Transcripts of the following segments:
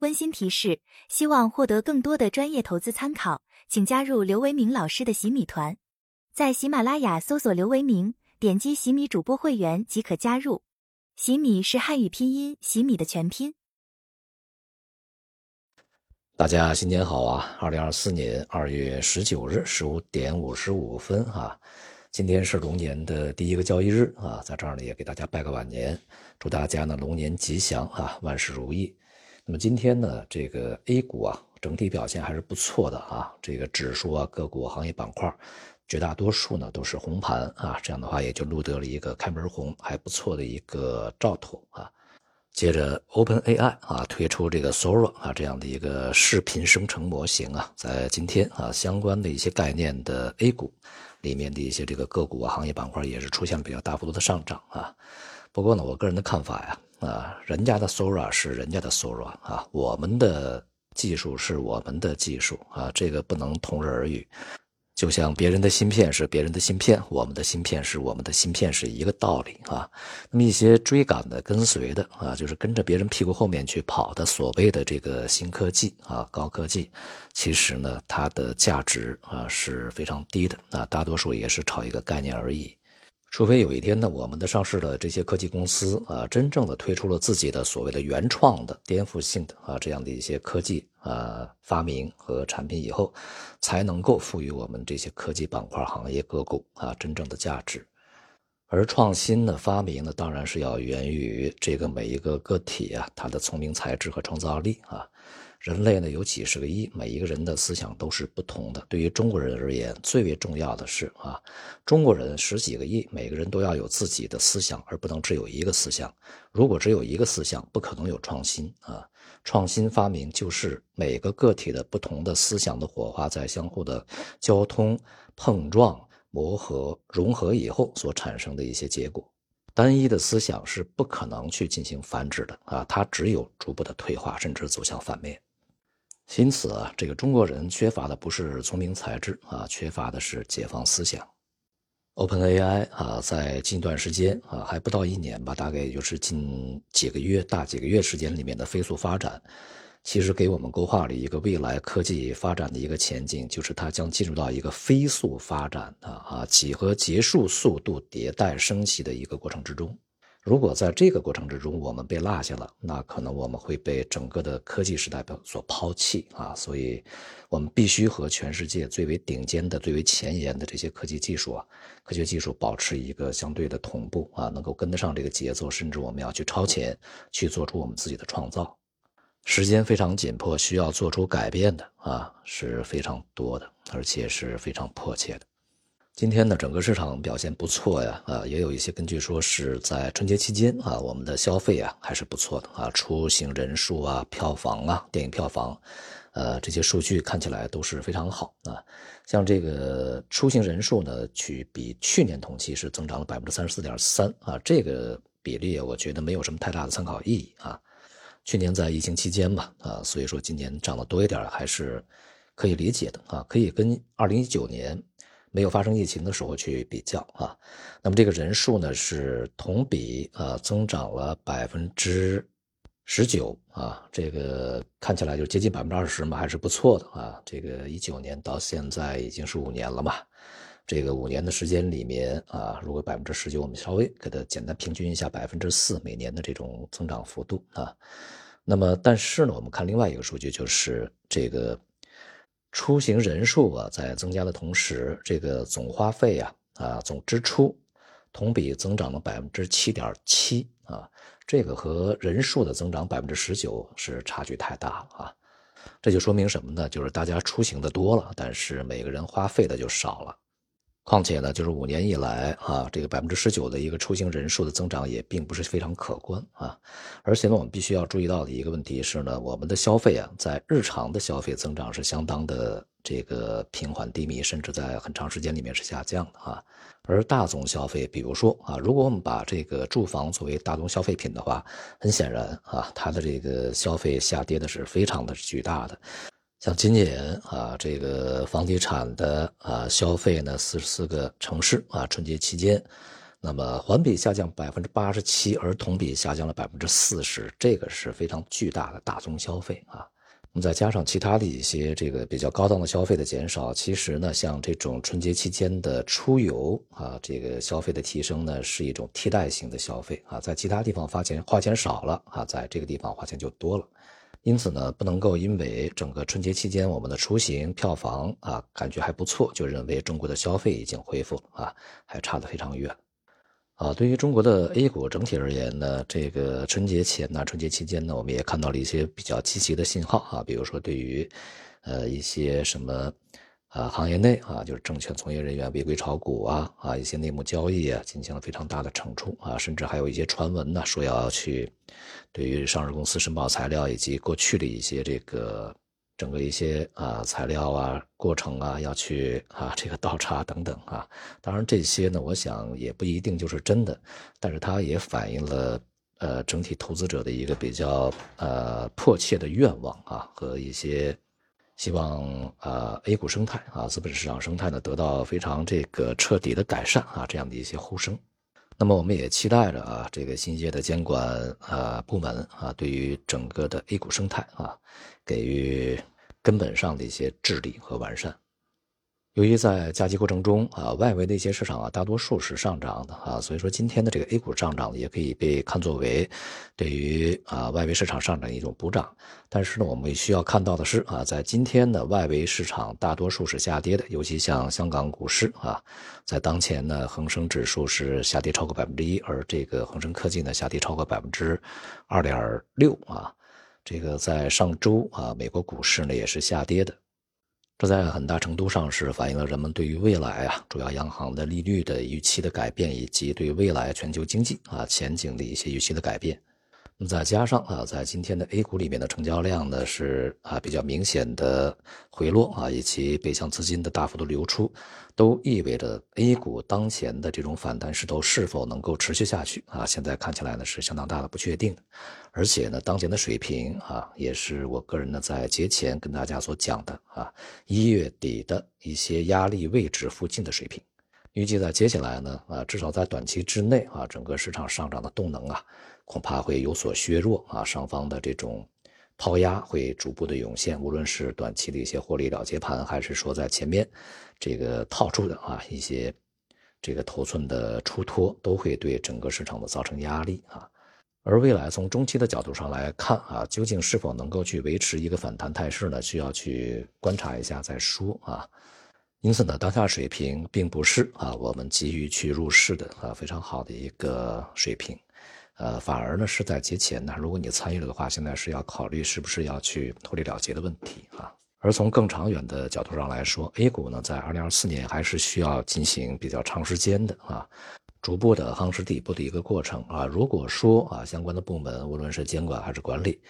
温馨提示：希望获得更多的专业投资参考，请加入刘维明老师的洗米团，在喜马拉雅搜索刘维明，点击洗米主播会员即可加入。洗米是汉语拼音洗米的全拼。大家新年好啊！二零二四年二月十九日十五点五十五分啊，今天是龙年的第一个交易日啊，在这儿呢也给大家拜个晚年，祝大家呢龙年吉祥啊，万事如意。那么今天呢，这个 A 股啊，整体表现还是不错的啊。这个指数啊，个股、行业板块，绝大多数呢都是红盘啊。这样的话，也就录得了一个开门红，还不错的一个兆头啊。接着，Open AI 啊推出这个 Sora 啊这样的一个视频生成模型啊，在今天啊，相关的一些概念的 A 股里面的一些这个个股啊、行业板块也是出现了比较大幅度的上涨啊。不过呢，我个人的看法呀。啊人家的 Sora 是人家的 Sora 啊，我们的技术是我们的技术啊，这个不能同日而语。就像别人的芯片是别人的芯片，我们的芯片是我们的芯片是一个道理啊。那么一些追赶的、跟随的啊，就是跟着别人屁股后面去跑的所谓的这个新科技啊、高科技，其实呢，它的价值啊是非常低的啊，大多数也是炒一个概念而已。除非有一天呢，我们的上市的这些科技公司啊，真正的推出了自己的所谓的原创的、颠覆性的啊这样的一些科技啊发明和产品以后，才能够赋予我们这些科技板块行业个股啊真正的价值。而创新的发明呢，当然是要源于这个每一个个体啊，他的聪明才智和创造力啊。人类呢有几十个亿，每一个人的思想都是不同的。对于中国人而言，最为重要的是啊，中国人十几个亿，每个人都要有自己的思想，而不能只有一个思想。如果只有一个思想，不可能有创新啊。创新发明就是每个个体的不同的思想的火花在相互的交通、碰撞、磨合、融合以后所产生的一些结果。单一的思想是不可能去进行繁殖的啊，它只有逐步的退化，甚至走向反面。因此啊，这个中国人缺乏的不是聪明才智啊，缺乏的是解放思想。OpenAI 啊，在近段时间啊，还不到一年吧，大概也就是近几个月、大几个月时间里面的飞速发展，其实给我们勾画了一个未来科技发展的一个前景，就是它将进入到一个飞速发展的啊几何结束速度迭代升级的一个过程之中。如果在这个过程之中我们被落下了，那可能我们会被整个的科技时代所抛弃啊！所以，我们必须和全世界最为顶尖的、最为前沿的这些科技技术啊、科学技术保持一个相对的同步啊，能够跟得上这个节奏，甚至我们要去超前，去做出我们自己的创造。时间非常紧迫，需要做出改变的啊是非常多的，而且是非常迫切的。今天呢，整个市场表现不错呀，啊，也有一些根据说是在春节期间啊，我们的消费啊还是不错的啊，出行人数啊、票房啊、电影票房，呃，这些数据看起来都是非常好啊。像这个出行人数呢，去比去年同期是增长了百分之三十四点三啊，这个比例我觉得没有什么太大的参考意义啊。去年在疫情期间嘛，啊，所以说今年涨得多一点还是可以理解的啊，可以跟二零一九年。没有发生疫情的时候去比较啊，那么这个人数呢是同比啊增长了百分之十九啊，这个看起来就接近百分之二十嘛，还是不错的啊。这个一九年到现在已经是五年了嘛，这个五年的时间里面啊，如果百分之十九，我们稍微给它简单平均一下，百分之四每年的这种增长幅度啊。那么但是呢，我们看另外一个数据，就是这个。出行人数啊，在增加的同时，这个总花费啊，啊总支出同比增长了百分之七点七啊，这个和人数的增长百分之十九是差距太大了啊，这就说明什么呢？就是大家出行的多了，但是每个人花费的就少了。况且呢，就是五年以来啊，这个百分之十九的一个出行人数的增长也并不是非常可观啊。而且呢，我们必须要注意到的一个问题是呢，我们的消费啊，在日常的消费增长是相当的这个平缓低迷，甚至在很长时间里面是下降的啊。而大宗消费，比如说啊，如果我们把这个住房作为大宗消费品的话，很显然啊，它的这个消费下跌的是非常的巨大的。像今年啊，这个房地产的啊消费呢，四十四个城市啊，春节期间那么环比下降百分之八十七，而同比下降了百分之四十，这个是非常巨大的大宗消费啊。那么再加上其他的一些这个比较高档的消费的减少，其实呢，像这种春节期间的出游啊，这个消费的提升呢，是一种替代性的消费啊，在其他地方花钱花钱少了啊，在这个地方花钱就多了。因此呢，不能够因为整个春节期间我们的出行票房啊感觉还不错，就认为中国的消费已经恢复了啊，还差得非常远。啊，对于中国的 A 股整体而言呢，这个春节前呢，春节期间呢，我们也看到了一些比较积极的信号啊，比如说对于，呃一些什么。啊，行业内啊，就是证券从业人员违规炒股啊，啊，一些内幕交易啊，进行了非常大的惩处啊，甚至还有一些传闻呢，说要去对于上市公司申报材料以及过去的一些这个整个一些啊材料啊过程啊，要去啊这个倒查等等啊。当然这些呢，我想也不一定就是真的，但是它也反映了呃整体投资者的一个比较呃迫切的愿望啊和一些。希望啊，A 股生态啊，资本市场生态呢得到非常这个彻底的改善啊，这样的一些呼声。那么我们也期待着啊，这个新一届的监管啊部门啊，对于整个的 A 股生态啊，给予根本上的一些治理和完善。由于在假期过程中啊，外围的一些市场啊，大多数是上涨的啊，所以说今天的这个 A 股上涨也可以被看作为对于啊外围市场上涨的一种补涨。但是呢，我们需要看到的是啊，在今天的外围市场大多数是下跌的，尤其像香港股市啊，在当前呢，恒生指数是下跌超过百分之一，而这个恒生科技呢，下跌超过百分之二点六啊。这个在上周啊，美国股市呢也是下跌的。这在很大程度上是反映了人们对于未来啊主要央行的利率的预期的改变，以及对未来全球经济啊前景的一些预期的改变。那么再加上啊，在今天的 A 股里面的成交量呢是啊比较明显的回落啊，以及北向资金的大幅度流出，都意味着 A 股当前的这种反弹势头是否能够持续下去啊？现在看起来呢是相当大的不确定。而且呢，当前的水平啊，也是我个人呢在节前跟大家所讲的啊，一月底的一些压力位置附近的水平。预计在接下来呢，啊，至少在短期之内啊，整个市场上涨的动能啊，恐怕会有所削弱啊，上方的这种抛压会逐步的涌现，无论是短期的一些获利了结盘，还是说在前面这个套住的啊一些这个头寸的出脱，都会对整个市场的造成压力啊。而未来从中期的角度上来看啊，究竟是否能够去维持一个反弹态势呢？需要去观察一下再说啊。因此呢，当下水平并不是啊我们急于去入市的啊非常好的一个水平，呃，反而呢是在节前呢，如果你参与了的话，现在是要考虑是不是要去脱离了结的问题啊。而从更长远的角度上来说，A 股呢在二零二四年还是需要进行比较长时间的啊，逐步的夯实底部的一个过程啊。如果说啊相关的部门无论是监管还是管理，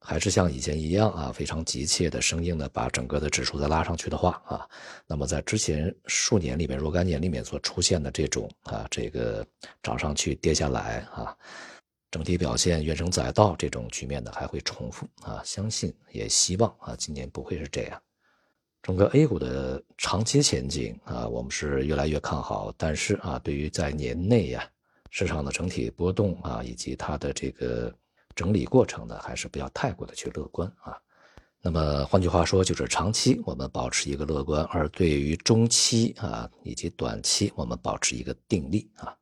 还是像以前一样啊，非常急切的、生硬的把整个的指数再拉上去的话啊，那么在之前数年里面、若干年里面所出现的这种啊，这个涨上去跌下来啊，整体表现怨声载道这种局面呢，还会重复啊。相信也希望啊，今年不会是这样。整个 A 股的长期前景啊，我们是越来越看好。但是啊，对于在年内呀，市场的整体波动啊，以及它的这个。整理过程呢，还是不要太过的去乐观啊。那么换句话说，就是长期我们保持一个乐观，而对于中期啊以及短期，我们保持一个定力啊。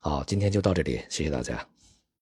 好，今天就到这里，谢谢大家。